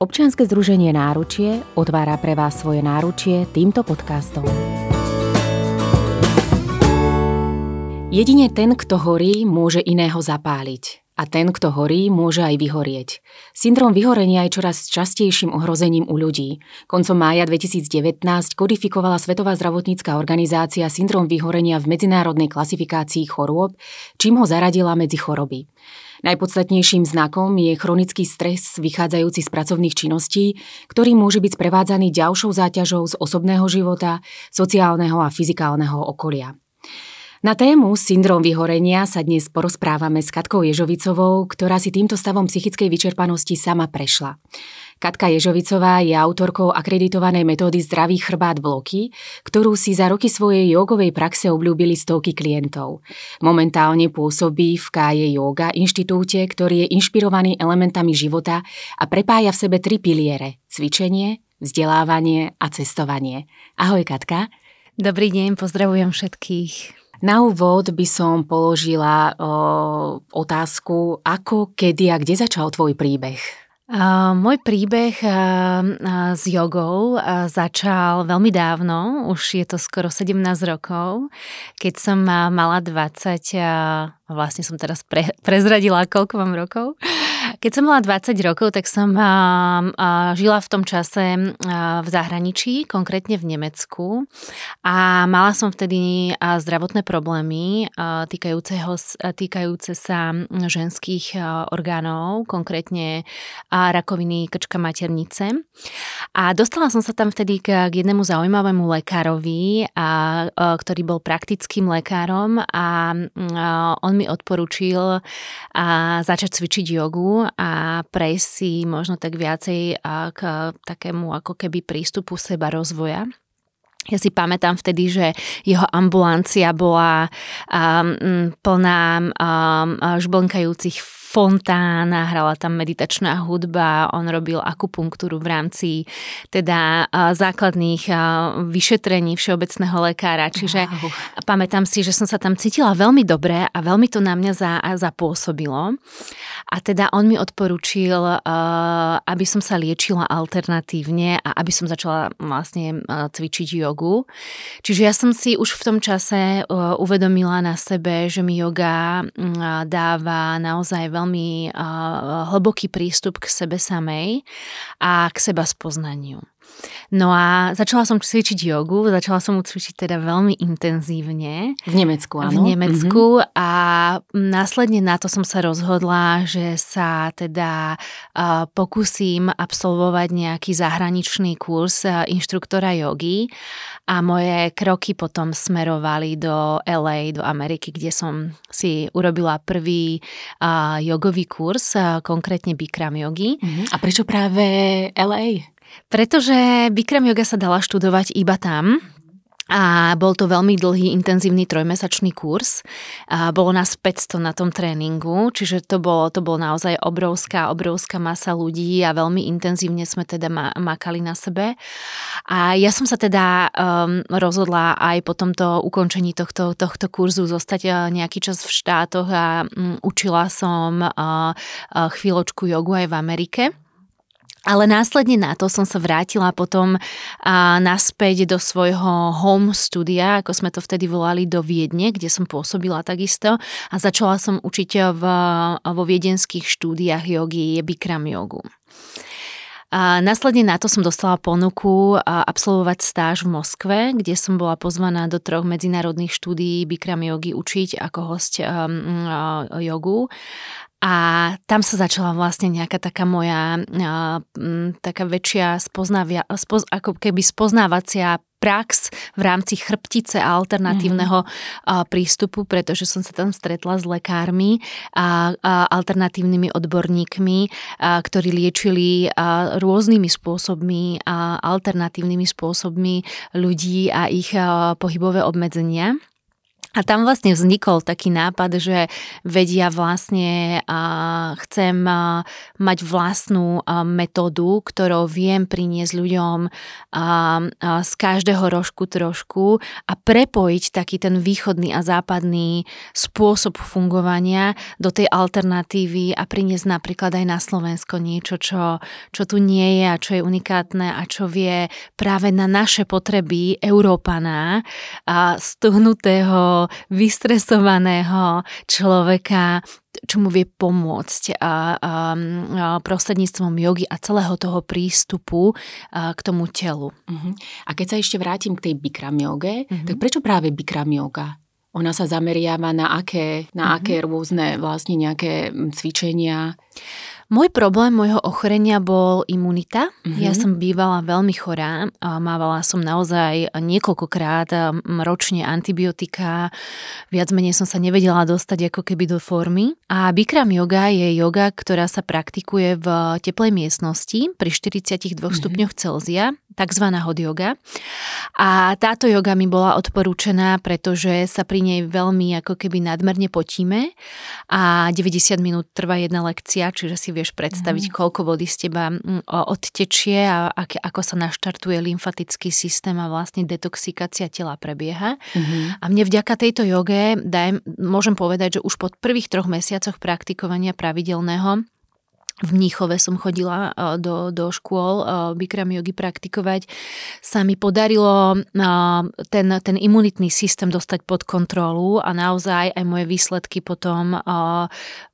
Občianske združenie Náručie otvára pre vás svoje náručie týmto podcastom. Jedine ten, kto horí, môže iného zapáliť. A ten, kto horí, môže aj vyhorieť. Syndrom vyhorenia je čoraz častejším ohrozením u ľudí. Koncom mája 2019 kodifikovala Svetová zdravotnícká organizácia syndrom vyhorenia v medzinárodnej klasifikácii chorôb, čím ho zaradila medzi choroby. Najpodstatnejším znakom je chronický stres vychádzajúci z pracovných činností, ktorý môže byť sprevádzaný ďalšou záťažou z osobného života, sociálneho a fyzikálneho okolia. Na tému syndrom vyhorenia sa dnes porozprávame s Katkou Ježovicovou, ktorá si týmto stavom psychickej vyčerpanosti sama prešla. Katka Ježovicová je autorkou akreditovanej metódy Zdravý chrbát bloky, ktorú si za roky svojej jogovej praxe obľúbili stovky klientov. Momentálne pôsobí v Káje Yoga inštitúte, ktorý je inšpirovaný elementami života a prepája v sebe tri piliere – cvičenie, vzdelávanie a cestovanie. Ahoj Katka. Dobrý deň, pozdravujem všetkých. Na úvod by som položila o, otázku, ako, kedy a kde začal tvoj príbeh? Môj príbeh s jogou začal veľmi dávno, už je to skoro 17 rokov, keď som mala 20, uh, vlastne som teraz pre, prezradila, koľko mám rokov. Keď som mala 20 rokov, tak som a, a, žila v tom čase a, v zahraničí, konkrétne v Nemecku a mala som vtedy a, zdravotné problémy a, týkajúceho, a, týkajúce sa ženských a, orgánov, konkrétne a, rakoviny krčka maternice. A dostala som sa tam vtedy k, k jednému zaujímavému lekárovi, a, a, ktorý bol praktickým lekárom a, a on mi odporúčil a, začať cvičiť jogu a prejsť si možno tak viacej k takému ako keby prístupu seba rozvoja. Ja si pamätám vtedy, že jeho ambulancia bola um, plná um, žblnkajúcich fontán, hrala tam meditačná hudba, on robil akupunktúru v rámci teda základných vyšetrení všeobecného lekára, čiže wow. pamätám si, že som sa tam cítila veľmi dobre a veľmi to na mňa za, zapôsobilo. A teda on mi odporúčil, aby som sa liečila alternatívne a aby som začala vlastne cvičiť jogu. Čiže ja som si už v tom čase uvedomila na sebe, že mi joga dáva naozaj veľmi veľmi hlboký prístup k sebe samej a k seba spoznaniu. No a začala som cvičiť jogu, začala som ju cvičiť teda veľmi intenzívne. V Nemecku, áno. V Nemecku mm-hmm. a následne na to som sa rozhodla, že sa teda uh, pokúsim absolvovať nejaký zahraničný kurz uh, inštruktora jogy a moje kroky potom smerovali do LA, do Ameriky, kde som si urobila prvý uh, jogový kurz, uh, konkrétne Bikram jogy. Mm-hmm. A prečo práve LA? Pretože Bikram yoga sa dala študovať iba tam, a bol to veľmi dlhý, intenzívny trojmesačný kurz. A bolo nás 500 na tom tréningu, čiže to bolo, to bolo naozaj obrovská, obrovská masa ľudí a veľmi intenzívne sme teda makali na sebe. A ja som sa teda um, rozhodla aj po tomto ukončení tohto, tohto kurzu zostať uh, nejaký čas v štátoch a um, učila som uh, uh, chvíľočku jogu aj v Amerike. Ale následne na to som sa vrátila potom a, naspäť do svojho home studia, ako sme to vtedy volali, do Viedne, kde som pôsobila takisto a začala som učiť v, vo viedenských štúdiách jogy Bikram jogu. A následne na to som dostala ponuku absolvovať stáž v Moskve, kde som bola pozvaná do troch medzinárodných štúdií Bikram jogy učiť ako host um, uh, jogu. A tam sa začala vlastne nejaká taká moja taká väčšia spoznávia, spoz, ako keby spoznávacia prax v rámci chrbtice alternatívneho mm-hmm. prístupu, pretože som sa tam stretla s lekármi a, a alternatívnymi odborníkmi, a, ktorí liečili a, rôznymi spôsobmi a alternatívnymi spôsobmi ľudí a ich a, pohybové obmedzenia. A tam vlastne vznikol taký nápad, že vedia vlastne a chcem mať vlastnú metódu, ktorou viem priniesť ľuďom a, z každého rožku trošku a prepojiť taký ten východný a západný spôsob fungovania do tej alternatívy a priniesť napríklad aj na Slovensko niečo, čo, čo tu nie je a čo je unikátne a čo vie práve na naše potreby Európana a stuhnutého vystresovaného človeka, čo mu vie pomôcť a, a, a prostredníctvom jogy a celého toho prístupu a, k tomu telu. Uh-huh. A keď sa ešte vrátim k tej Bikram joge, uh-huh. tak prečo práve Bikram yoga? Ona sa zameriava na aké, na uh-huh. aké rôzne vlastne nejaké cvičenia? Môj problém môjho ochorenia bol imunita. Mm-hmm. Ja som bývala veľmi chorá. Mávala som naozaj niekoľkokrát ročne antibiotika. Viac menej som sa nevedela dostať ako keby do formy. A Bikram yoga je yoga, ktorá sa praktikuje v teplej miestnosti pri 42 mm-hmm. stupňoch Celzia tzv. hot yoga. A táto yoga mi bola odporúčená, pretože sa pri nej veľmi ako keby nadmerne potíme a 90 minút trvá jedna lekcia, čiže si vieš predstaviť, mm. koľko vody z teba mm, odtečie a ako sa naštartuje lymfatický systém a vlastne detoxikácia tela prebieha. Mm-hmm. A mne vďaka tejto joge, daj, môžem povedať, že už po prvých troch mesiacoch praktikovania pravidelného v Mníchove som chodila do, do škôl Bikram jogi praktikovať, sa mi podarilo ten, ten imunitný systém dostať pod kontrolu a naozaj aj moje výsledky potom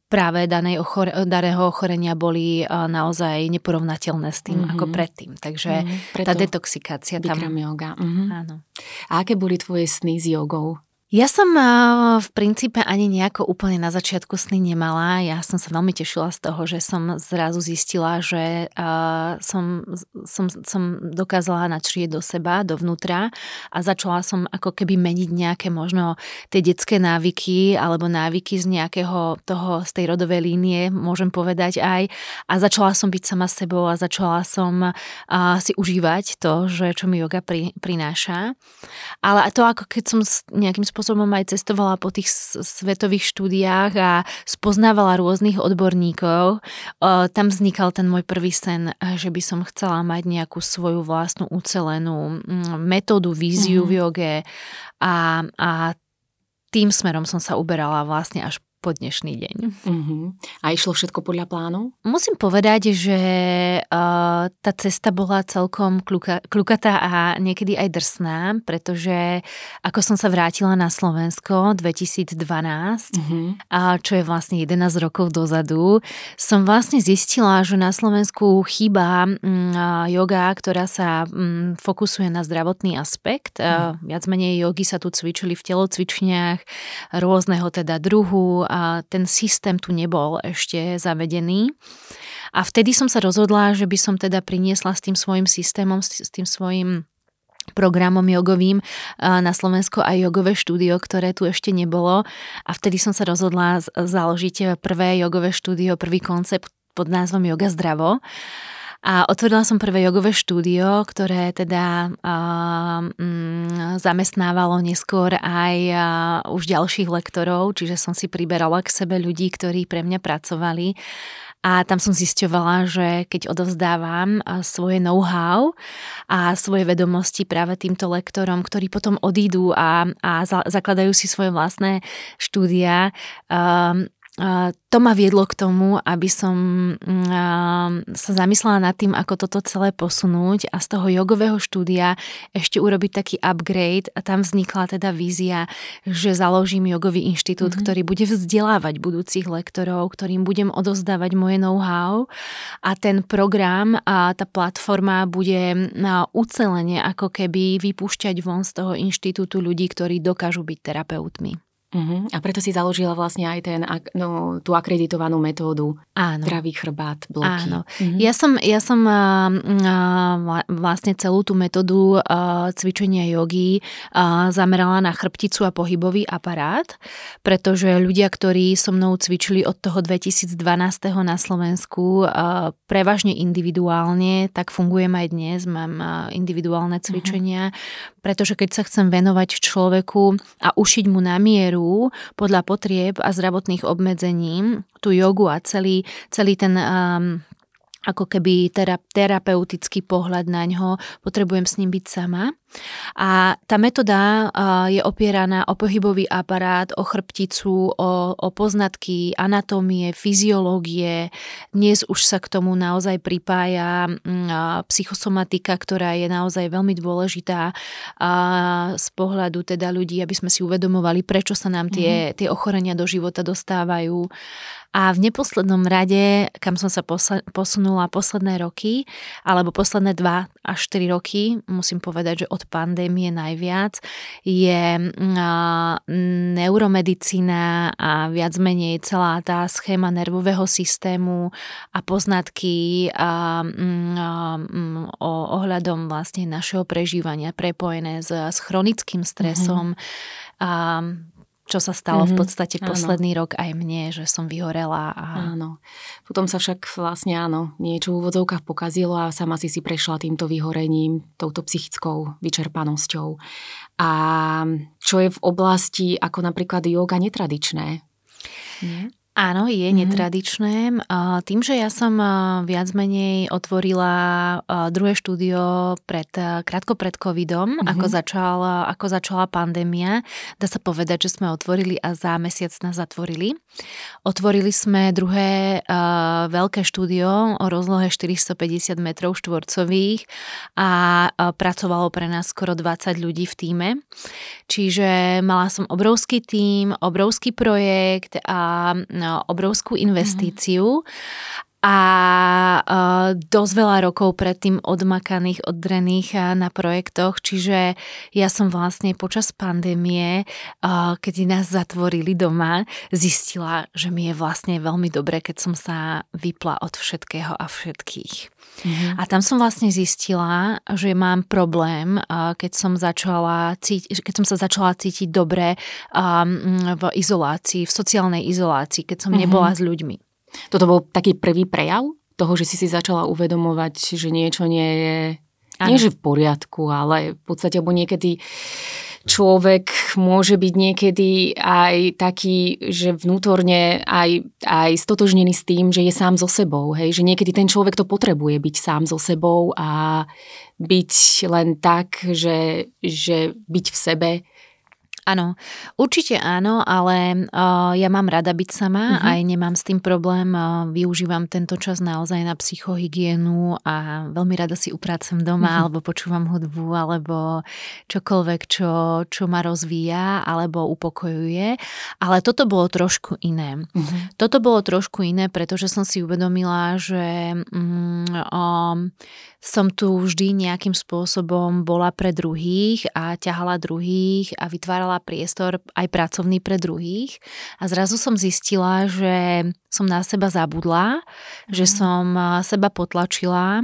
práve danej ochore, daného ochorenia boli naozaj neporovnateľné s tým mm-hmm. ako predtým. Takže mm-hmm. tá detoxikácia tam... Yoga. Mm-hmm. Áno. A aké boli tvoje sny s jogou? Ja som v princípe ani nejako úplne na začiatku sny nemala. Ja som sa veľmi tešila z toho, že som zrazu zistila, že som, som, som dokázala načrieť do seba, dovnútra a začala som ako keby meniť nejaké možno tie detské návyky alebo návyky z nejakého toho, z tej rodovej línie, môžem povedať aj. A začala som byť sama sebou a začala som si užívať to, že čo mi yoga pri, prináša. Ale to ako keď som nejakým spôsobom aj cestovala po tých svetových štúdiách a spoznávala rôznych odborníkov. Tam vznikal ten môj prvý sen, že by som chcela mať nejakú svoju vlastnú ucelenú mm, metódu, víziu mm. v joge a, a tým smerom som sa uberala vlastne až po dnešný deň. Uh-huh. A išlo všetko podľa plánu? Musím povedať, že uh, tá cesta bola celkom kluka, klukatá a niekedy aj drsná, pretože ako som sa vrátila na Slovensko 2012, uh-huh. a čo je vlastne 11 rokov dozadu, som vlastne zistila, že na Slovensku chýba um, yoga, ktorá sa um, fokusuje na zdravotný aspekt. Uh-huh. Uh, viac menej jogy sa tu cvičili v telocvičniach rôzneho teda druhu a ten systém tu nebol ešte zavedený. A vtedy som sa rozhodla, že by som teda priniesla s tým svojim systémom, s tým svojim programom jogovým na Slovensko aj jogové štúdio, ktoré tu ešte nebolo. A vtedy som sa rozhodla založiť prvé jogové štúdio, prvý koncept pod názvom Yoga zdravo. A otvorila som prvé jogové štúdio, ktoré teda um, zamestnávalo neskôr aj uh, už ďalších lektorov, čiže som si priberala k sebe ľudí, ktorí pre mňa pracovali. A tam som zisťovala, že keď odovzdávam svoje know-how a svoje vedomosti práve týmto lektorom, ktorí potom odídu a, a zakladajú si svoje vlastné štúdia, um, to ma viedlo k tomu, aby som mm, sa zamyslela nad tým, ako toto celé posunúť a z toho jogového štúdia ešte urobiť taký upgrade a tam vznikla teda vízia, že založím jogový inštitút, mm-hmm. ktorý bude vzdelávať budúcich lektorov, ktorým budem odozdávať moje know-how a ten program a tá platforma bude ucelenie ako keby vypúšťať von z toho inštitútu ľudí, ktorí dokážu byť terapeutmi. Uh-huh. A preto si založila vlastne aj ten, no, tú akreditovanú metódu Áno. zdravý chrbát, bloky. Áno. Uh-huh. Ja som, ja som uh, uh, vlastne celú tú metódu uh, cvičenia jogy uh, zamerala na chrbticu a pohybový aparát, pretože ľudia, ktorí so mnou cvičili od toho 2012. na Slovensku uh, prevažne individuálne, tak fungujem aj dnes, mám individuálne cvičenia, uh-huh. Pretože keď sa chcem venovať človeku a ušiť mu na mieru, podľa potrieb a zdravotných obmedzení tú jogu a celý, celý ten um, ako keby terapeutický pohľad na ňo, potrebujem s ním byť sama. A tá metóda je opieraná o pohybový aparát, o chrbticu, o, o poznatky anatómie, fyziológie. Dnes už sa k tomu naozaj pripája psychosomatika, ktorá je naozaj veľmi dôležitá z pohľadu teda ľudí, aby sme si uvedomovali, prečo sa nám tie, mm-hmm. tie ochorenia do života dostávajú. A v neposlednom rade, kam som sa posunula posledné roky, alebo posledné 2 až 4 roky, musím povedať, že od pandémie najviac, je neuromedicína a viac menej celá tá schéma nervového systému a poznatky a, a, o, ohľadom vlastne našeho prežívania prepojené s, s chronickým stresom. Mm-hmm. A čo sa stalo mm-hmm. v mhm. podstate posledný áno. rok aj mne, že som vyhorela. A... Áno. Potom sa však vlastne áno, niečo v úvodzovkách pokazilo a sama si si prešla týmto vyhorením, touto psychickou vyčerpanosťou. A čo je v oblasti ako napríklad yoga netradičné? Nie? Áno, je mm-hmm. netradičné. Tým, že ja som viac menej otvorila druhé štúdio pred, krátko pred covidom, mm-hmm. ako, začal, ako začala pandémia, dá sa povedať, že sme otvorili a za mesiac nás zatvorili. Otvorili sme druhé uh, veľké štúdio o rozlohe 450 metrov štvorcových a pracovalo pre nás skoro 20 ľudí v týme. Čiže mala som obrovský tím, obrovský projekt a obrovskú investíciu a uh, dosť veľa rokov predtým odmakaných, oddrených na projektoch, čiže ja som vlastne počas pandémie, uh, keď nás zatvorili doma, zistila, že mi je vlastne veľmi dobre, keď som sa vypla od všetkého a všetkých. Mm-hmm. A tam som vlastne zistila, že mám problém, keď som, začala cíti, keď som sa začala cítiť dobre v izolácii, v sociálnej izolácii, keď som mm-hmm. nebola s ľuďmi. Toto bol taký prvý prejav toho, že si si začala uvedomovať, že niečo nie je, ano. nie že v poriadku, ale v podstate, alebo niekedy človek môže byť niekedy aj taký, že vnútorne aj, aj stotožnený s tým, že je sám so sebou. Hej? Že niekedy ten človek to potrebuje byť sám so sebou a byť len tak, že, že byť v sebe Áno, určite áno, ale uh, ja mám rada byť sama, uh-huh. aj nemám s tým problém, uh, využívam tento čas naozaj na psychohygienu a veľmi rada si uprácam doma, uh-huh. alebo počúvam hudbu, alebo čokoľvek, čo, čo ma rozvíja, alebo upokojuje. Ale toto bolo trošku iné. Uh-huh. Toto bolo trošku iné, pretože som si uvedomila, že um, um, som tu vždy nejakým spôsobom bola pre druhých a ťahala druhých a vytvárala priestor aj pracovný pre druhých. A zrazu som zistila, že som na seba zabudla, že mhm. som seba potlačila,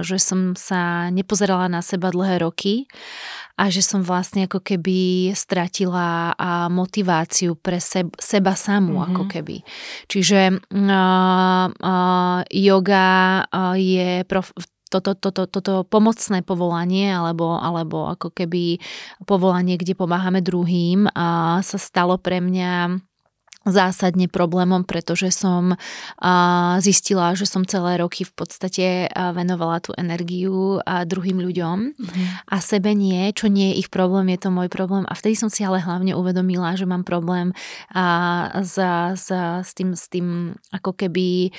že som sa nepozerala na seba dlhé roky a že som vlastne ako keby stratila motiváciu pre seb, seba samú mm-hmm. ako keby. Čiže uh, uh, yoga je prof, toto, toto, toto pomocné povolanie alebo, alebo ako keby povolanie, kde pomáhame druhým a sa stalo pre mňa zásadne problémom, pretože som zistila, že som celé roky v podstate venovala tú energiu druhým ľuďom mm-hmm. a sebe nie, čo nie je ich problém, je to môj problém a vtedy som si ale hlavne uvedomila, že mám problém s, s, s, tým, s tým ako keby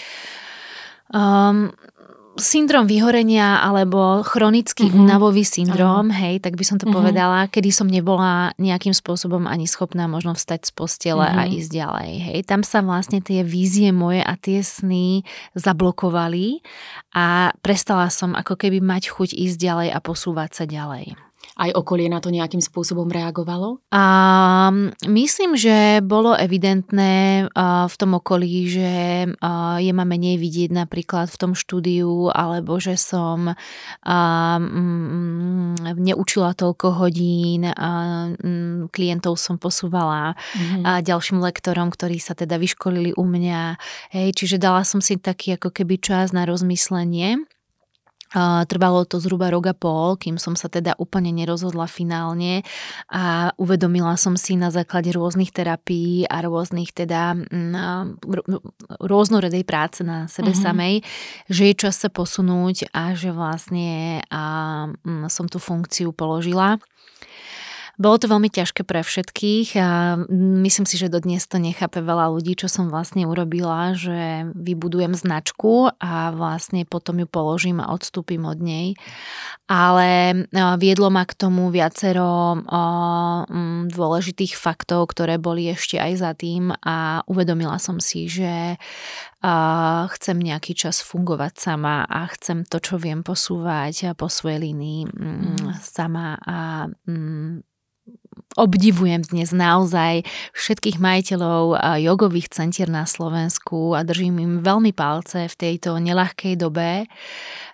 um, syndrom vyhorenia alebo chronický mm-hmm. únavový syndrom, uh-huh. hej, tak by som to mm-hmm. povedala, kedy som nebola nejakým spôsobom ani schopná možno vstať z postele mm-hmm. a mhm. ísť ďalej. Hej. Tam sa vlastne tie vízie moje a tie sny zablokovali a prestala som ako keby mať chuť ísť ďalej a posúvať sa ďalej. Aj okolie na to nejakým spôsobom reagovalo? A myslím, že bolo evidentné v tom okolí, že je ma menej vidieť napríklad v tom štúdiu, alebo že som neučila toľko hodín, klientov som posúvala mm-hmm. ďalším lektorom, ktorí sa teda vyškolili u mňa. Hej, čiže dala som si taký ako keby čas na rozmyslenie. Trvalo to zhruba rok a pol, kým som sa teda úplne nerozhodla finálne a uvedomila som si na základe rôznych terapií a rôznych teda mm, rôznorodej práce na sebe mm-hmm. samej, že je čas sa posunúť a že vlastne a, mm, som tú funkciu položila. Bolo to veľmi ťažké pre všetkých a myslím si, že dodnes to nechápe veľa ľudí, čo som vlastne urobila, že vybudujem značku a vlastne potom ju položím a odstúpim od nej. Ale viedlo ma k tomu viacero dôležitých faktov, ktoré boli ešte aj za tým a uvedomila som si, že chcem nejaký čas fungovať sama a chcem to, čo viem posúvať po svojej línii mm. sama a obdivujem dnes naozaj všetkých majiteľov jogových centier na Slovensku a držím im veľmi palce v tejto nelahkej dobe,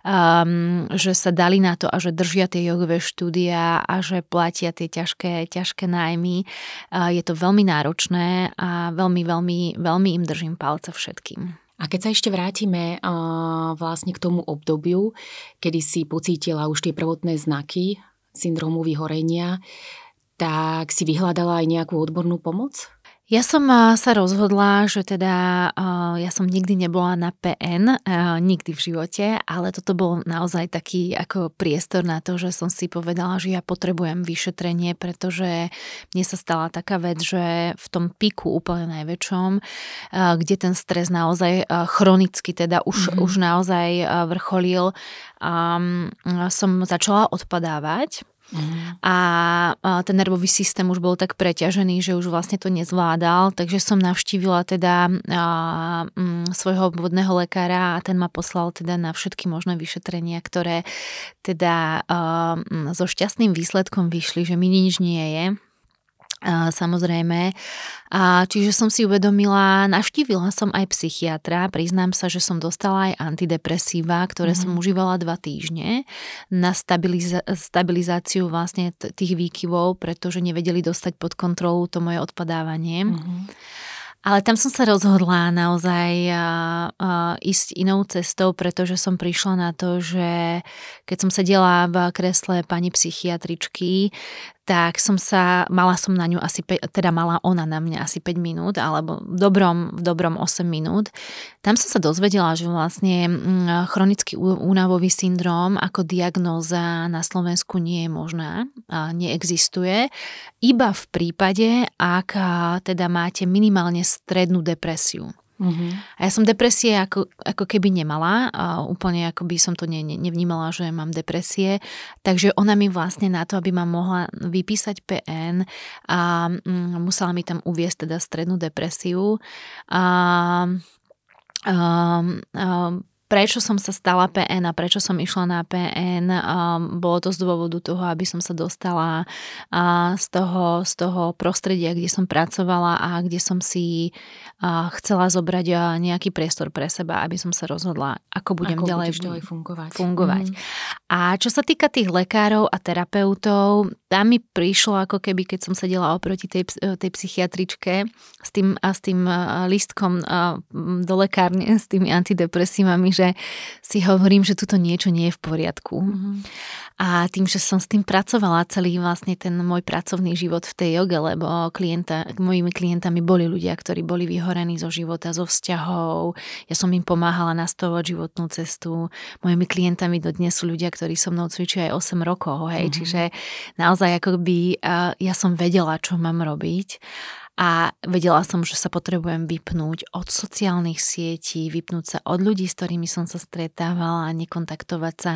um, že sa dali na to a že držia tie jogové štúdia a že platia tie ťažké, ťažké nájmy. Uh, je to veľmi náročné a veľmi, veľmi, veľmi im držím palce všetkým. A keď sa ešte vrátime uh, vlastne k tomu obdobiu, kedy si pocítila už tie prvotné znaky syndromu vyhorenia, tak si vyhľadala aj nejakú odbornú pomoc? Ja som sa rozhodla, že teda ja som nikdy nebola na PN, nikdy v živote, ale toto bol naozaj taký ako priestor na to, že som si povedala, že ja potrebujem vyšetrenie, pretože mne sa stala taká vec, že v tom piku úplne najväčšom, kde ten stres naozaj chronicky teda už, mm-hmm. už naozaj vrcholil, som začala odpadávať Mm. A, ten nervový systém už bol tak preťažený, že už vlastne to nezvládal, takže som navštívila teda a, m, svojho obvodného lekára a ten ma poslal teda na všetky možné vyšetrenia, ktoré teda a, m, so šťastným výsledkom vyšli, že mi nič nie je samozrejme. A čiže som si uvedomila, navštívila som aj psychiatra, priznám sa, že som dostala aj antidepresíva, ktoré mm-hmm. som mhm. užívala dva týždne na stabiliza- stabilizáciu vlastne t- tých výkyvov, pretože nevedeli dostať pod kontrolu to moje odpadávanie. Mm-hmm. Ale tam som sa rozhodla naozaj uh, uh, ísť inou cestou, pretože som prišla na to, že keď som sedela v kresle pani psychiatričky, tak som sa, mala som na ňu asi, 5, teda mala ona na mňa asi 5 minút, alebo v dobrom, v dobrom 8 minút. Tam som sa dozvedela, že vlastne mm, chronický únavový syndrom ako diagnóza na Slovensku nie je možná, neexistuje, iba v prípade, ak teda máte minimálne strednú depresiu. Uh-huh. A ja som depresie ako, ako keby nemala, a úplne ako by som to ne, ne, nevnímala, že mám depresie, takže ona mi vlastne na to, aby ma mohla vypísať PN a mm, musela mi tam uviesť teda strednú depresiu a, a, a prečo som sa stala PN a prečo som išla na PN. Um, bolo to z dôvodu toho, aby som sa dostala uh, z, toho, z toho prostredia, kde som pracovala a kde som si uh, chcela zobrať uh, nejaký priestor pre seba, aby som sa rozhodla, ako budem ako ďalej, ďalej fungovať. fungovať. Mm. A čo sa týka tých lekárov a terapeutov, tam mi prišlo ako keby, keď som sedela oproti tej, tej psychiatričke s tým, a s tým listkom do lekárne, s tými antidepresívami, že si hovorím, že tuto niečo nie je v poriadku. Mm-hmm. A tým, že som s tým pracovala celý vlastne ten môj pracovný život v tej joge, lebo klienta, mojimi klientami boli ľudia, ktorí boli vyhorení zo života, zo vzťahov. Ja som im pomáhala nastavovať životnú cestu. Mojimi klientami dodnes sú ľudia, ktorí so mnou cvičia aj 8 rokov. Hej. Mm-hmm. Čiže naozaj akoby ja som vedela, čo mám robiť a vedela som, že sa potrebujem vypnúť od sociálnych sietí, vypnúť sa od ľudí, s ktorými som sa stretávala nekontaktovať sa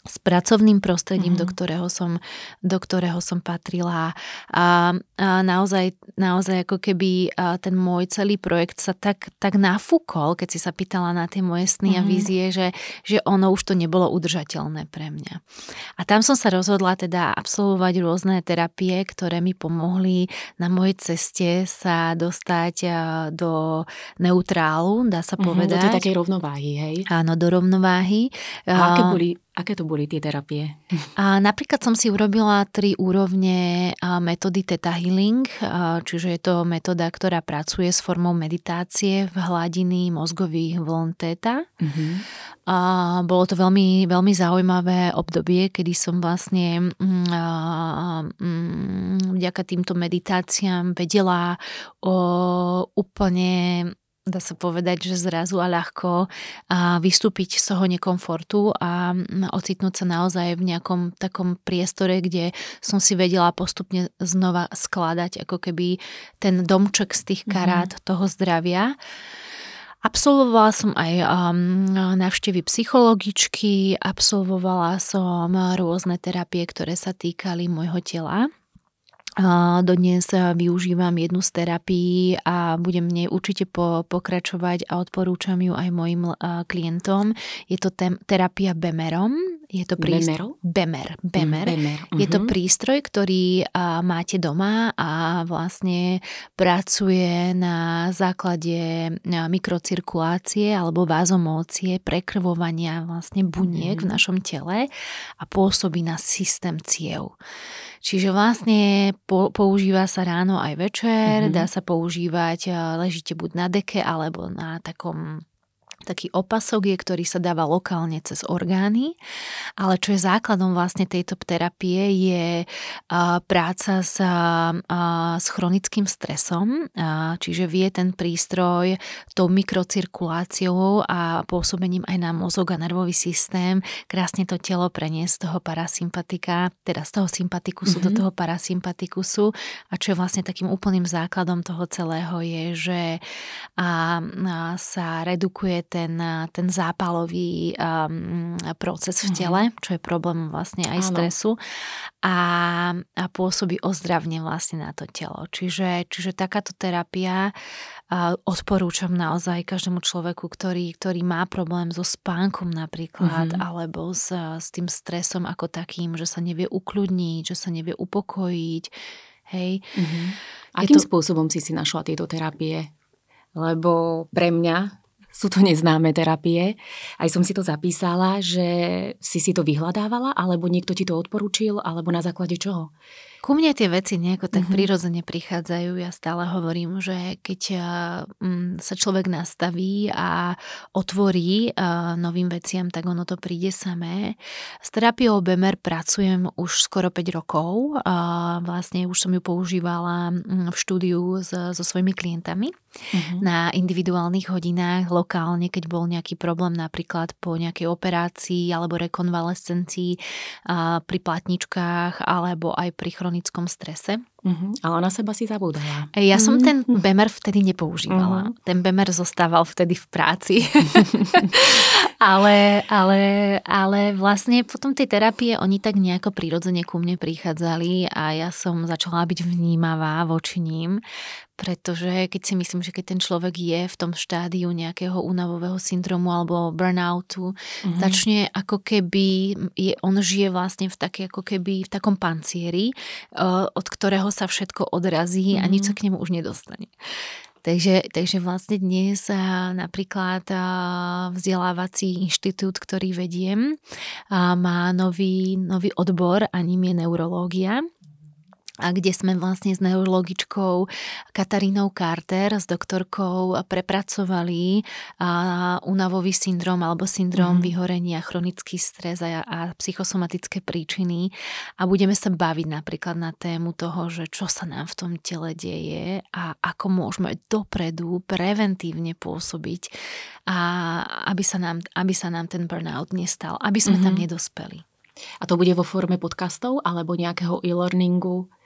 s pracovným prostredím, mm-hmm. do, ktorého som, do ktorého som patrila. A, a naozaj, naozaj ako keby ten môj celý projekt sa tak, tak nafúkol, keď si sa pýtala na tie moje sny mm-hmm. a vízie, že, že ono už to nebolo udržateľné pre mňa. A tam som sa rozhodla teda absolvovať rôzne terapie, ktoré mi pomohli na mojej ceste sa dostať do neutrálu, dá sa povedať. Mm-hmm, do tej takej rovnováhy, hej? Áno, do rovnováhy. A aké boli Aké to boli tie terapie? A napríklad som si urobila tri úrovne metódy Theta Healing, čiže je to metóda, ktorá pracuje s formou meditácie v hladiny mozgových vln Theta. Uh-huh. A bolo to veľmi, veľmi zaujímavé obdobie, kedy som vlastne mm, mm, vďaka týmto meditáciám vedela o úplne dá sa povedať, že zrazu a ľahko a vystúpiť z toho nekomfortu a ocitnúť sa naozaj v nejakom takom priestore, kde som si vedela postupne znova skladať ako keby ten domček z tých mhm. karát mm-hmm. toho zdravia. Absolvovala som aj um, návštevy psychologičky, absolvovala som rôzne terapie, ktoré sa týkali môjho tela. Dodnes využívam jednu z terapií a budem v nej určite po, pokračovať a odporúčam ju aj mojim klientom. Je to tem, terapia Bemerom. Je to prístroj... Bemer. Bemer. Bemer. Uh-huh. Je to mhm. prístroj, ktorý a, máte doma a vlastne pracuje na základe mikrocirkulácie alebo vázomócie, prekrvovania vlastne buniek uh-huh. v našom tele a pôsobí na systém ciev. Čiže vlastne po, používa sa ráno aj večer, mm-hmm. dá sa používať, ležíte buď na deke alebo na takom taký opasok je, ktorý sa dáva lokálne cez orgány, ale čo je základom vlastne tejto terapie je práca s, s chronickým stresom, čiže vie ten prístroj tou mikrocirkuláciou a pôsobením aj na mozog a nervový systém krásne to telo preniesť z toho parasympatika, teda z toho sympatikusu mm-hmm. do mhm. toho parasympatikusu a čo je vlastne takým úplným základom toho celého je, že a, a sa redukuje ten, ten zápalový um, proces v mhm. tele, čo je problém vlastne aj Áno. stresu a, a pôsobí ozdravne vlastne na to telo. Čiže, čiže takáto terapia uh, odporúčam naozaj každému človeku, ktorý, ktorý má problém so spánkom napríklad, mm-hmm. alebo s, s tým stresom ako takým, že sa nevie ukľudniť, že sa nevie upokojiť. Hej. Mm-hmm. Akým to... spôsobom si si našla tieto terapie? Lebo pre mňa sú to neznáme terapie. Aj som si to zapísala, že si si to vyhľadávala, alebo niekto ti to odporúčil, alebo na základe čoho? Ku mne tie veci nejako tak mm-hmm. prirodzene prichádzajú. Ja stále hovorím, že keď mm, sa človek nastaví a otvorí novým veciam, tak ono to príde samé. S terapiou Bemer pracujem už skoro 5 rokov. Vlastne už som ju používala mm, v štúdiu so svojimi klientami mm-hmm. na individuálnych hodinách lokálne, keď bol nejaký problém napríklad po nejakej operácii alebo rekonvalescencii pri platničkách alebo aj pri chronickom strese. Uh-huh. Ale na seba si zabúdala. Ja som uh-huh. ten bemer vtedy nepoužívala. Uh-huh. Ten bemer zostával vtedy v práci. ale, ale, ale vlastne potom tej terapie oni tak nejako prirodzene ku mne prichádzali a ja som začala byť vnímavá voči ním, pretože keď si myslím, že keď ten človek je v tom štádiu nejakého únavového syndromu alebo burnoutu, mm-hmm. začne ako keby, je, on žije vlastne v také, ako keby v takom pancieri, uh, od ktorého sa všetko odrazí mm-hmm. a nič sa mhm. k nemu už nedostane. Takže, takže vlastne dnes napríklad vzdelávací inštitút, ktorý vediem, má nový, nový odbor a ním je neurológia a kde sme vlastne s neurologičkou Katarínou Carter, s doktorkou prepracovali únavový syndrom alebo syndrom mm. vyhorenia, chronický stres a, a psychosomatické príčiny a budeme sa baviť napríklad na tému toho, že čo sa nám v tom tele deje a ako môžeme dopredu preventívne pôsobiť a aby sa nám, aby sa nám ten burnout nestal, aby sme mm-hmm. tam mhm. nedospeli. A to bude vo forme podcastov alebo nejakého e-learningu?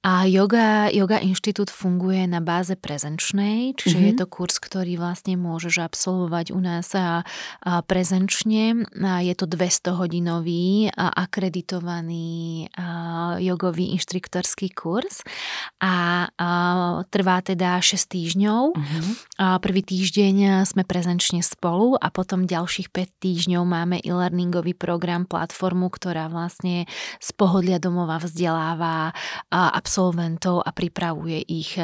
A yoga, yoga inštitút funguje na báze prezenčnej, čiže mm-hmm. je to kurz, ktorý vlastne môžeš absolvovať u nás a, a prezenčne. A je to 200-hodinový a akreditovaný a, jogový inštruktorský kurz a, a trvá teda 6 týždňov. Mm-hmm. A prvý týždeň sme prezenčne spolu a potom ďalších 5 týždňov máme e-learningový program, platformu, ktorá vlastne z pohodlia domova vzdeláva a absolventov a pripravuje ich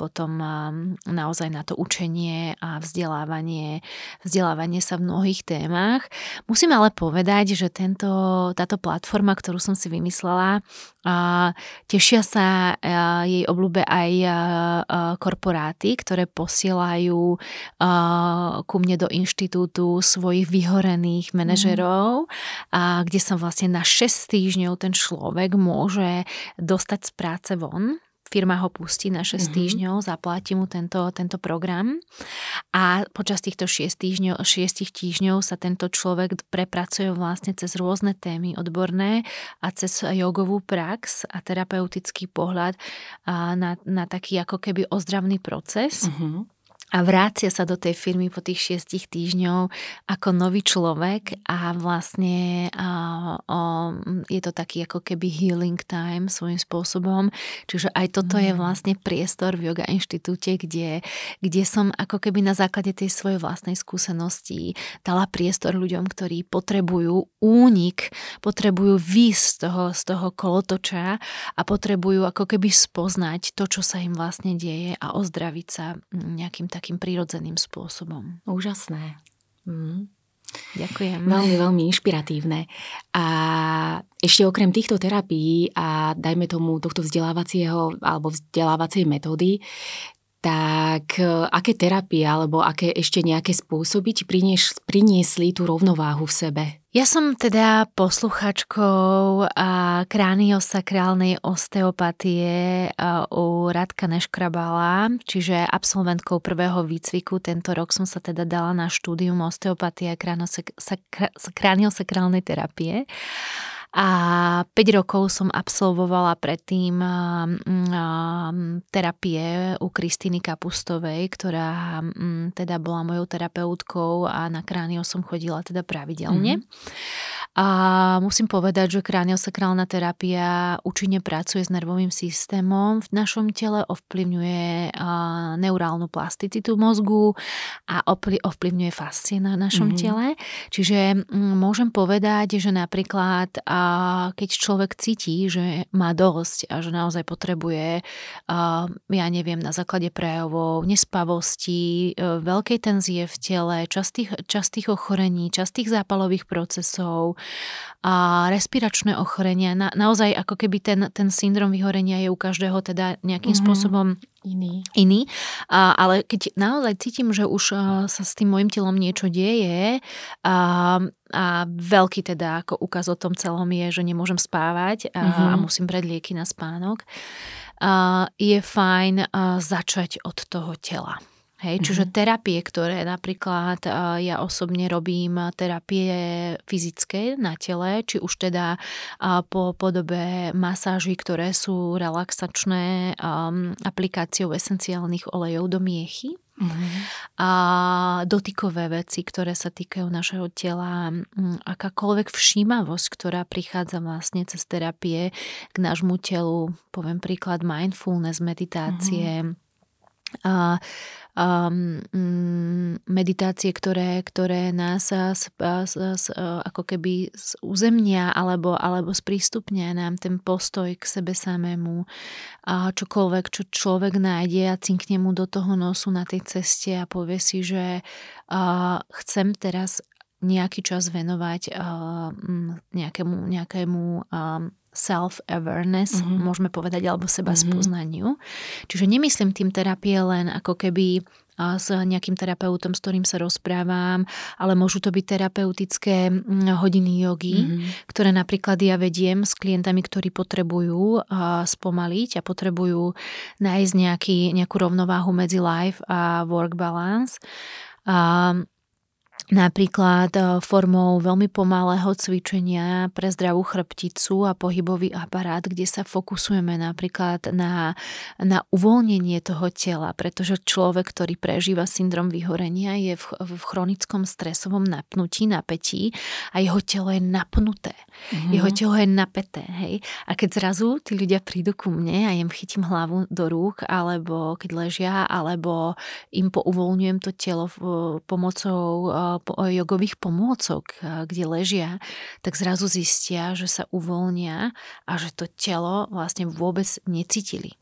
potom naozaj na to učenie a vzdelávanie, vzdelávanie sa v mnohých témach. Musím ale povedať, že tento, táto platforma, ktorú som si vymyslela, tešia sa jej obľúbe aj korporáty, ktoré posielajú ku mne do inštitútu svojich vyhorených manažerov, mm. kde sa vlastne na 6 týždňov ten človek môže dostať z práce von firma ho pustí na 6 mm-hmm. týždňov, zaplatí mu tento, tento program a počas týchto 6 týždňov, 6 týždňov sa tento človek prepracuje vlastne cez rôzne témy odborné a cez jogovú prax a terapeutický pohľad na, na taký ako keby ozdravný proces. Mm-hmm a vrácia sa do tej firmy po tých šiestich týždňov ako nový človek a vlastne a, a, je to taký ako keby healing time svojím spôsobom. Čiže aj toto mm. je vlastne priestor v Yoga inštitúte, kde, kde som ako keby na základe tej svojej vlastnej skúsenosti dala priestor ľuďom, ktorí potrebujú únik, potrebujú výsť z toho, z toho kolotoča a potrebujú ako keby spoznať to, čo sa im vlastne deje a ozdraviť sa nejakým takým takým prírodzeným spôsobom. Úžasné. Mm. Ďakujem. Veľmi, veľmi inšpiratívne. A ešte okrem týchto terapií a dajme tomu tohto vzdelávacieho alebo vzdelávacej metódy, tak e, aké terapie alebo aké ešte nejaké spôsoby ti priniesli tú rovnováhu v sebe? Ja som teda posluchačkou kraniosakrálnej osteopatie u Radka Neškrabala, čiže absolventkou prvého výcviku. Tento rok som sa teda dala na štúdium osteopatie a kraniosakrálnej terapie. A 5 rokov som absolvovala predtým terapie u Kristýny Kapustovej, ktorá teda bola mojou terapeutkou a na kránio som chodila teda pravidelne. Mm-hmm. A musím povedať, že kraniosakrálna terapia účinne pracuje s nervovým systémom v našom tele, ovplyvňuje neurálnu plasticitu mozgu a ovplyvňuje fascie na našom mm-hmm. tele. Čiže môžem povedať, že napríklad keď človek cíti, že má dosť a že naozaj potrebuje, ja neviem, na základe prejavov, nespavosti, e, veľkej tenzie v tele, častých, častých ochorení, častých zápalových procesov, a respiračné ochorenia. Na, naozaj ako keby ten, ten syndrom vyhorenia je u každého teda nejakým mm-hmm. spôsobom iný. iný. A, ale keď naozaj cítim, že už sa s tým môjim telom niečo deje a, a veľký teda ako ukaz o tom celom je, že nemôžem spávať a, mm-hmm. a musím brať lieky na spánok, a, je fajn a, začať od toho tela. Hej, čiže mm-hmm. terapie, ktoré napríklad ja osobne robím terapie fyzické na tele, či už teda po podobe masáží, ktoré sú relaxačné um, aplikáciou esenciálnych olejov do miechy. Mm-hmm. A dotykové veci, ktoré sa týkajú našeho tela, akákoľvek všímavosť, ktorá prichádza vlastne cez terapie k nášmu telu, poviem príklad mindfulness, meditácie, mm-hmm. A um, meditácie, ktoré, ktoré nás s, s, s, ako keby uzemnia alebo, alebo sprístupnia nám ten postoj k sebe samému. A čokoľvek, čo človek nájde a cinkne mu do toho nosu na tej ceste a povie si, že uh, chcem teraz nejaký čas venovať uh, nejakému, nejakému um, self-awareness, mm-hmm. môžeme povedať, alebo seba mm-hmm. spoznaniu. Čiže nemyslím tým terapie len ako keby a s nejakým terapeutom, s ktorým sa rozprávam, ale môžu to byť terapeutické hodiny jogy, mm-hmm. ktoré napríklad ja vediem s klientami, ktorí potrebujú spomaliť a potrebujú nájsť nejaký, nejakú rovnováhu medzi life a work balance. A napríklad e, formou veľmi pomalého cvičenia pre zdravú chrbticu a pohybový aparát, kde sa fokusujeme napríklad na, na uvoľnenie toho tela, pretože človek, ktorý prežíva syndrom vyhorenia, je v, v chronickom stresovom napnutí, napätí a jeho telo je napnuté. Mm-hmm. Jeho telo je napäté. Hej? A keď zrazu tí ľudia prídu ku mne a im chytím hlavu do rúk, alebo keď ležia, alebo im pouvoľňujem to telo pomocou e, jogových pomôcok, kde ležia, tak zrazu zistia, že sa uvoľnia a že to telo vlastne vôbec necítili.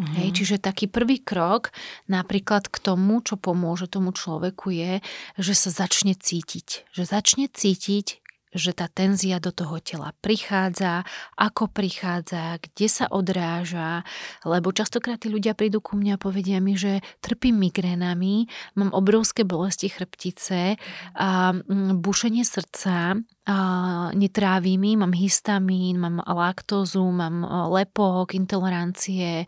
Mm-hmm. Hej, čiže taký prvý krok napríklad k tomu, čo pomôže tomu človeku je, že sa začne cítiť. Že začne cítiť, že tá tenzia do toho tela prichádza, ako prichádza, kde sa odráža, lebo častokrát tí ľudia prídu ku mne a povedia mi, že trpím migrénami, mám obrovské bolesti chrbtice a mm, bušenie srdca mi, mám histamín, mám laktózu, mám lepok, intolerancie,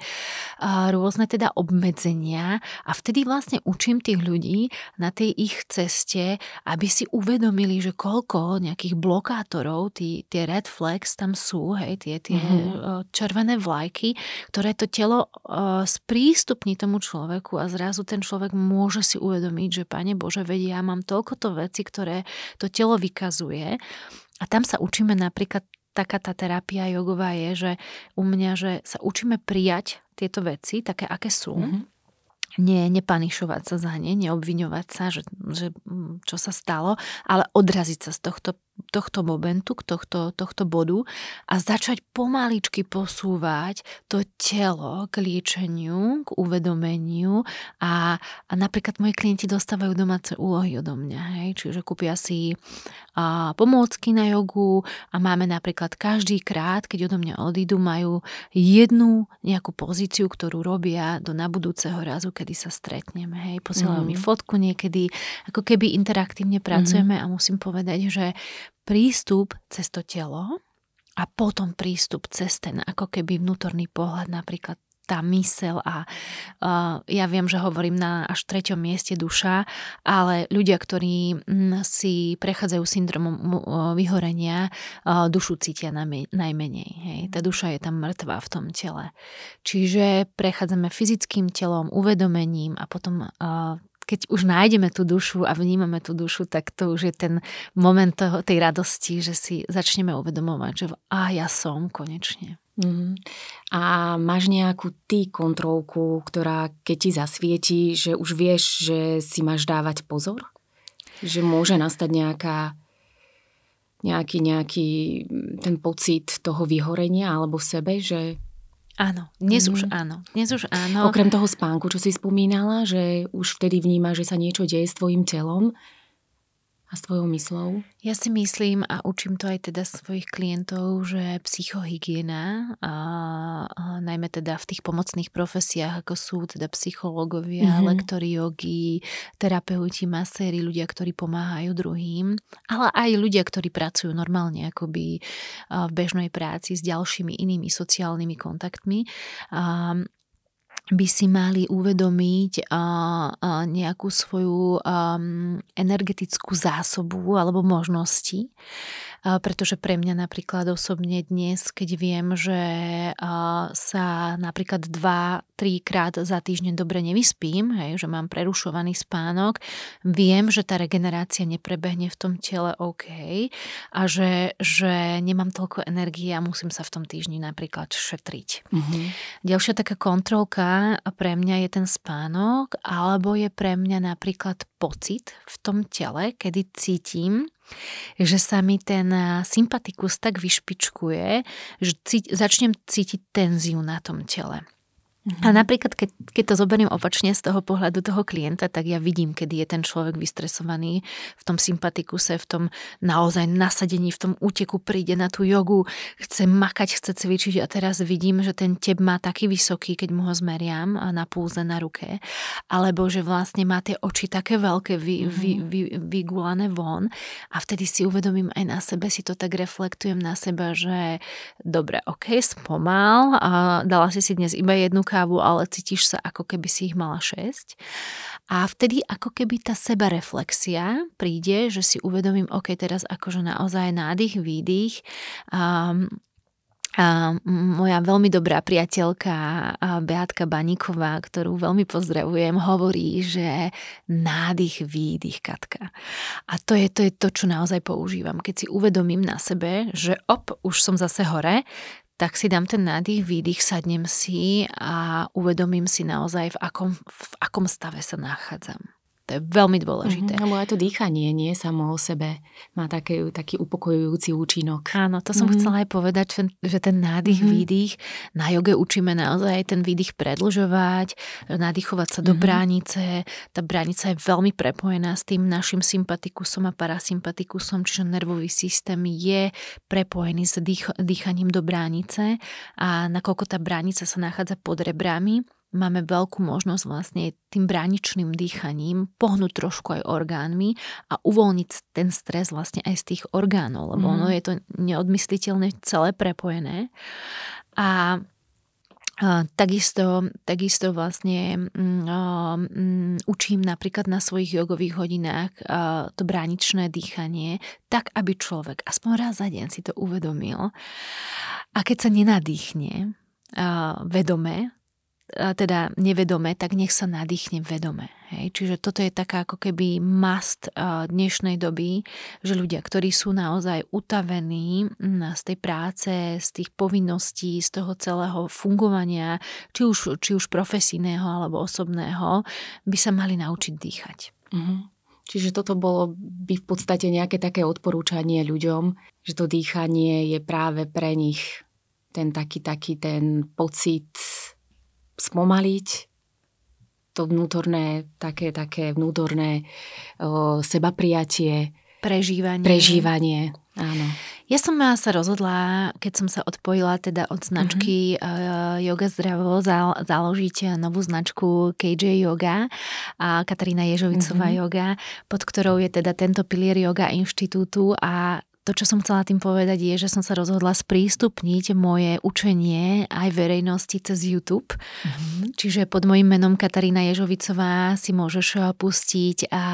rôzne teda obmedzenia a vtedy vlastne učím tých ľudí na tej ich ceste, aby si uvedomili, že koľko nejakých blokátorov, tí, tie red flags tam sú, hej, tie, tie mm-hmm. červené vlajky, ktoré to telo sprístupní tomu človeku a zrazu ten človek môže si uvedomiť, že Pane Bože, vedia, ja mám toľkoto veci, ktoré to telo vykazuje a tam sa učíme napríklad, taká tá terapia jogová je, že u mňa, že sa učíme prijať tieto veci, také aké sú. Mm-hmm nie, nepanišovať sa za ne, neobviňovať sa, že, že mm, čo sa stalo, ale odraziť sa z tohto tohto momentu, k tohto, tohto bodu a začať pomaličky posúvať to telo k liečeniu, k uvedomeniu a, a napríklad moji klienti dostávajú domáce úlohy odo mňa, hej, čiže kúpia si a, pomôcky na jogu a máme napríklad každý krát, keď odo mňa odídu, majú jednu nejakú pozíciu, ktorú robia do nabudúceho razu, kedy sa stretneme, hej, posielajú mm. mi fotku niekedy, ako keby interaktívne pracujeme mm. a musím povedať, že prístup cez to telo a potom prístup cez ten ako keby vnútorný pohľad, napríklad tá mysel a uh, ja viem, že hovorím na až treťom mieste duša, ale ľudia, ktorí m, si prechádzajú syndromom uh, vyhorenia, uh, dušu cítia najme, najmenej. Hej. Tá duša je tam mŕtva v tom tele. Čiže prechádzame fyzickým telom, uvedomením a potom uh, keď už nájdeme tú dušu a vnímame tú dušu, tak to už je ten moment toho, tej radosti, že si začneme uvedomovať, že a ja som konečne. Mm-hmm. A máš nejakú ty kontrolku, ktorá keď ti zasvieti, že už vieš, že si máš dávať pozor? Že môže nastať nejaká nejaký, nejaký ten pocit toho vyhorenia alebo v sebe, že Áno, dnes mm. už áno. Dnes už áno. Okrem toho spánku, čo si spomínala, že už vtedy vníma, že sa niečo deje s tvojim telom, a s tvojou myslou? Ja si myslím a učím to aj teda svojich klientov, že psychohygiena, a, a najmä teda v tých pomocných profesiách, ako sú teda psychológovia, mm-hmm. lektori jogy, terapeuti, maséri, ľudia, ktorí pomáhajú druhým, ale aj ľudia, ktorí pracujú normálne akoby v bežnej práci s ďalšími inými sociálnymi kontaktmi. A, by si mali uvedomiť a, a nejakú svoju a, energetickú zásobu alebo možnosti. Pretože pre mňa napríklad osobne dnes, keď viem, že sa napríklad 2-3 krát za týždeň dobre nevyspím, hej, že mám prerušovaný spánok, viem, že tá regenerácia neprebehne v tom tele OK a že, že nemám toľko energie a musím sa v tom týždni napríklad šetriť. Mm-hmm. Ďalšia taká kontrolka pre mňa je ten spánok, alebo je pre mňa napríklad pocit v tom tele, kedy cítim, že sa mi ten sympatikus tak vyšpičkuje, že cít, začnem cítiť tenziu na tom tele. A napríklad, keď, keď to zoberiem opačne z toho pohľadu toho klienta, tak ja vidím, kedy je ten človek vystresovaný v tom sympatikuse, v tom naozaj nasadení, v tom úteku príde na tú jogu, chce makať, chce cvičiť a teraz vidím, že ten teb má taký vysoký, keď mu ho zmeriam na púze na ruke, alebo že vlastne má tie oči také veľké, vy, mm-hmm. vy, vy, vygulané von a vtedy si uvedomím aj na sebe, si to tak reflektujem na seba, že dobre, ok, spomal a dala si si dnes iba jednu kávu, ale cítiš sa ako keby si ich mala 6. A vtedy ako keby tá sebareflexia príde, že si uvedomím, ok, teraz akože naozaj nádych, výdych, um, a moja veľmi dobrá priateľka Beatka Baníková, ktorú veľmi pozdravujem, hovorí, že nádych, výdych, Katka. A to je, to je to, čo naozaj používam. Keď si uvedomím na sebe, že op, už som zase hore, tak si dám ten nádych, výdych, sadnem si a uvedomím si naozaj, v akom, v akom stave sa nachádzam. To je veľmi dôležité. Mm-hmm, lebo aj to dýchanie nie samo o sebe má taký, taký upokojujúci účinok. Áno, to som mm-hmm. chcela aj povedať, že ten nádych, mm-hmm. výdych, na joge učíme naozaj ten výdych predlžovať, nadýchovať sa do mm-hmm. bránice. Tá bránica je veľmi prepojená s tým našim sympatikusom a parasympatikusom, čiže nervový systém je prepojený s dých, dýchaním do bránice a nakoľko tá bránica sa nachádza pod rebrami, máme veľkú možnosť vlastne tým bráničným dýchaním pohnúť trošku aj orgánmi a uvoľniť ten stres vlastne aj z tých orgánov, lebo mm. ono je to neodmysliteľne celé prepojené. A a takisto, takisto vlastne mm, učím napríklad na svojich jogových hodinách a, to bráničné dýchanie, tak aby človek aspoň raz za deň si to uvedomil. A keď sa nenadýchne a, vedome, teda nevedome, tak nech sa nadýchne vedome. Hej. Čiže toto je taká ako keby must dnešnej doby, že ľudia, ktorí sú naozaj utavení z tej práce, z tých povinností, z toho celého fungovania, či už, či už profesijného alebo osobného, by sa mali naučiť dýchať. Mm-hmm. Čiže toto bolo by v podstate nejaké také odporúčanie ľuďom, že to dýchanie je práve pre nich ten taký, taký ten pocit spomaliť to vnútorné, také, také vnútorné o, sebaprijatie. Prežívanie. Prežívanie, áno. Ja som sa rozhodla, keď som sa odpojila teda od značky uh-huh. Yoga Zdravo, založiť novú značku KJ Yoga a Katarína Ježovicová uh-huh. yoga, pod ktorou je teda tento pilier Yoga inštitútu a to, čo som chcela tým povedať, je, že som sa rozhodla sprístupniť moje učenie aj verejnosti cez YouTube. Mm-hmm. Čiže pod mojim menom Katarína Ježovicová si môžeš eh, pustiť a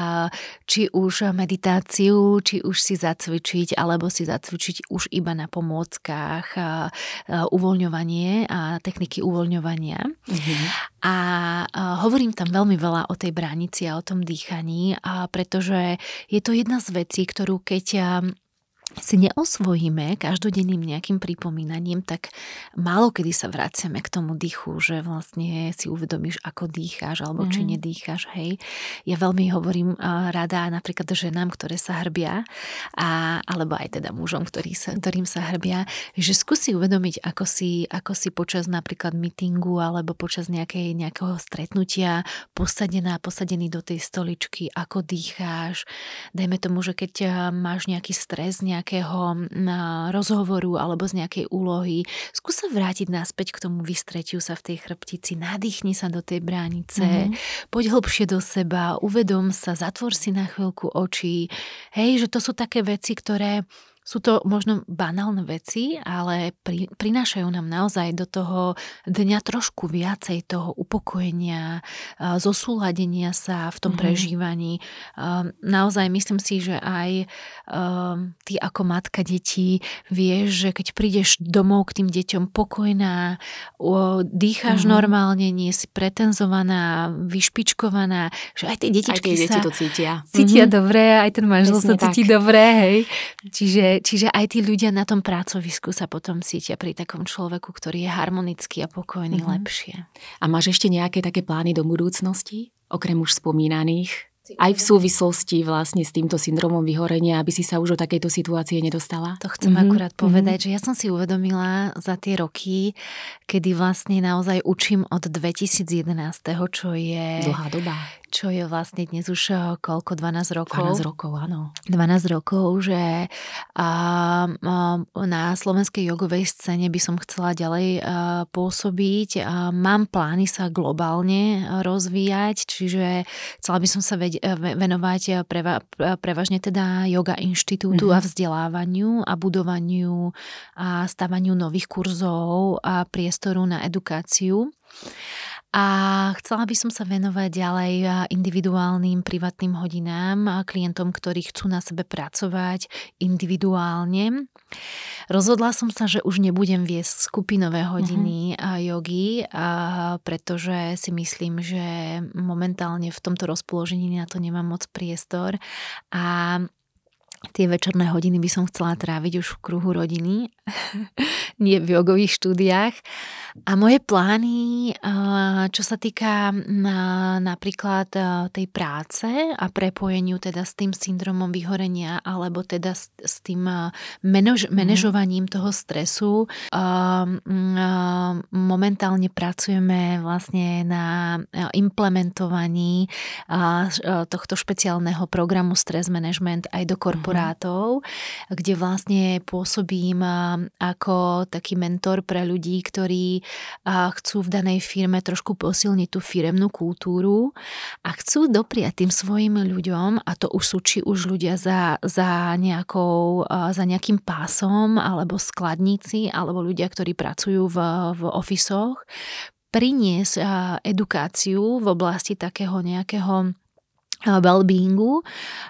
či už meditáciu, či už si zacvičiť, alebo si zacvičiť už iba na pomôckach a, a uvoľňovanie a techniky uvoľňovania. Mm-hmm. A, a hovorím tam veľmi veľa o tej bránici a o tom dýchaní, a pretože je to jedna z vecí, ktorú keď si neosvojíme každodenným nejakým pripomínaním, tak málo kedy sa vraciame k tomu dýchu, že vlastne si uvedomíš, ako dýcháš alebo mm-hmm. či mhm. nedýcháš, hej. Ja veľmi hovorím rada napríklad ženám, ktoré sa hrbia, a, alebo aj teda mužom, ktorý sa, ktorým sa hrbia, že skúsi uvedomiť, ako si, ako si počas napríklad meetingu alebo počas nejakej, nejakého stretnutia posadená, posadený do tej stoličky, ako dýcháš. Dajme tomu, že keď máš nejaký stres, nejaký nejakého rozhovoru alebo z nejakej úlohy. Skús sa vrátiť naspäť k tomu vystretiu sa v tej chrbtici, nadýchni sa do tej bránice, mm-hmm. poď hlbšie do seba, uvedom sa, zatvor si na chvíľku oči. Hej, že to sú také veci, ktoré sú to možno banálne veci, ale pri, prinášajú nám naozaj do toho dňa trošku viacej toho upokojenia, zosúladenia sa v tom mm-hmm. prežívaní. Naozaj myslím si, že aj ty ako matka detí vieš, že keď prídeš domov k tým deťom pokojná, dýcháš mm-hmm. normálne, nie si pretenzovaná, vyšpičkovaná, že aj tie detičky aj tie deti to cítia. Cítia mm-hmm. dobre, aj ten manžel sa cíti dobre, hej. Čiže čiže aj tí ľudia na tom pracovisku sa potom cítia pri takom človeku, ktorý je harmonický a pokojný mm-hmm. lepšie. A máš ešte nejaké také plány do budúcnosti, okrem už spomínaných? Aj v súvislosti vlastne s týmto syndromom vyhorenia, aby si sa už do takejto situácie nedostala? To chcem mm-hmm. akurát povedať, mm-hmm. že ja som si uvedomila za tie roky, kedy vlastne naozaj učím od 2011, čo je... Dlhá doba čo je vlastne dnes už eh, koľko, 12 rokov? 12 rokov, áno. 12 rokov, že a, a, na slovenskej jogovej scéne by som chcela ďalej a, eh, pôsobiť. A, mám plány sa globálne rozvíjať, čiže chcela by som sa veď, eh, venovať preva, prevažne teda yoga inštitútu mm-hmm. a vzdelávaniu a budovaniu a stavaniu nových kurzov a priestoru na edukáciu. A chcela by som sa venovať ďalej individuálnym privátnym hodinám klientom, ktorí chcú na sebe pracovať individuálne. Rozhodla som sa, že už nebudem viesť skupinové hodiny uh-huh. jogy, pretože si myslím, že momentálne v tomto rozpoložení na to nemám moc priestor a tie večerné hodiny by som chcela tráviť už v kruhu rodiny, nie v jogových štúdiách. A moje plány, čo sa týka napríklad tej práce a prepojeniu teda s tým syndromom vyhorenia alebo teda s, tým manaž, mhm. manažovaním toho stresu, momentálne pracujeme vlastne na implementovaní tohto špeciálneho programu Stress Management aj do mhm. korporátov, kde vlastne pôsobím ako taký mentor pre ľudí, ktorí chcú v danej firme trošku posilniť tú firemnú kultúru a chcú dopriať tým svojim ľuďom, a to už sú či už ľudia za, za, nejakou, za nejakým pásom, alebo skladníci, alebo ľudia, ktorí pracujú v, v ofisoch, priniesť edukáciu v oblasti takého nejakého well-beingu.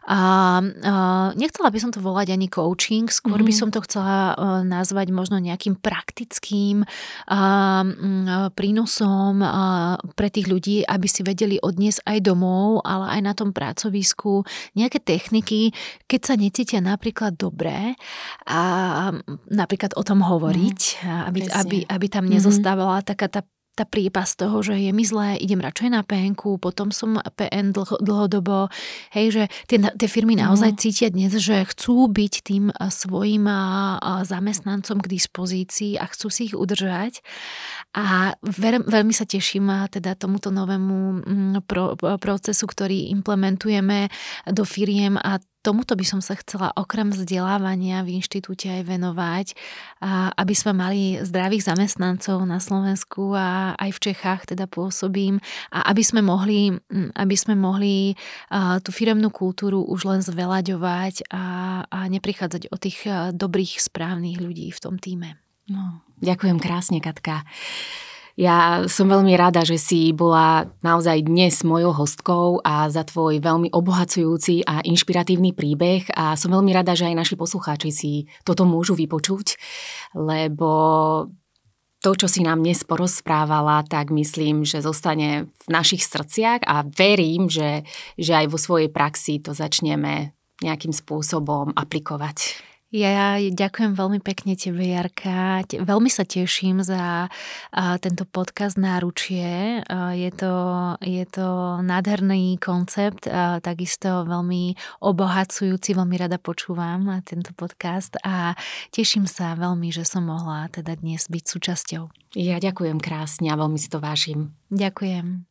A, a nechcela by som to volať ani coaching, skôr mm-hmm. by mhm. som to chcela e, nazvať možno nejakým praktickým a, a, prínosom a, pre tých ľudí, aby si vedeli odniesť aj domov, ale aj na tom pracovisku nejaké techniky, keď sa necítia napríklad dobré a napríklad o tom hovoriť, mm, aby, aby, aby tam mhm. nezostávala mm-hmm. taká tá tá prípas toho, že je mi zlé, idem radšej na PN, potom som PN dlho, dlhodobo, hej, že tie, tie firmy naozaj no. cítia dnes, že chcú byť tým svojim zamestnancom k dispozícii a chcú si ich udržať a ver, veľmi sa teším teda tomuto novému mm, pro, procesu, ktorý implementujeme do firiem a tomuto by som sa chcela okrem vzdelávania v inštitúte aj venovať, aby sme mali zdravých zamestnancov na Slovensku a aj v Čechách teda pôsobím a aby sme mohli, aby sme mohli tú firemnú kultúru už len zveľaďovať a, a neprichádzať o tých dobrých, správnych ľudí v tom týme. No, ďakujem krásne, Katka. Ja som veľmi rada, že si bola naozaj dnes mojou hostkou a za tvoj veľmi obohacujúci a inšpiratívny príbeh a som veľmi rada, že aj naši poslucháči si toto môžu vypočuť, lebo to, čo si nám dnes porozprávala, tak myslím, že zostane v našich srdciach a verím, že, že aj vo svojej praxi to začneme nejakým spôsobom aplikovať. Ja ďakujem veľmi pekne tebe, Jarka. Veľmi sa teším za tento podcast Náručie. Je to, je to nádherný koncept, takisto veľmi obohacujúci. Veľmi rada počúvam tento podcast a teším sa veľmi, že som mohla teda dnes byť súčasťou. Ja ďakujem krásne a veľmi si to vážim. Ďakujem.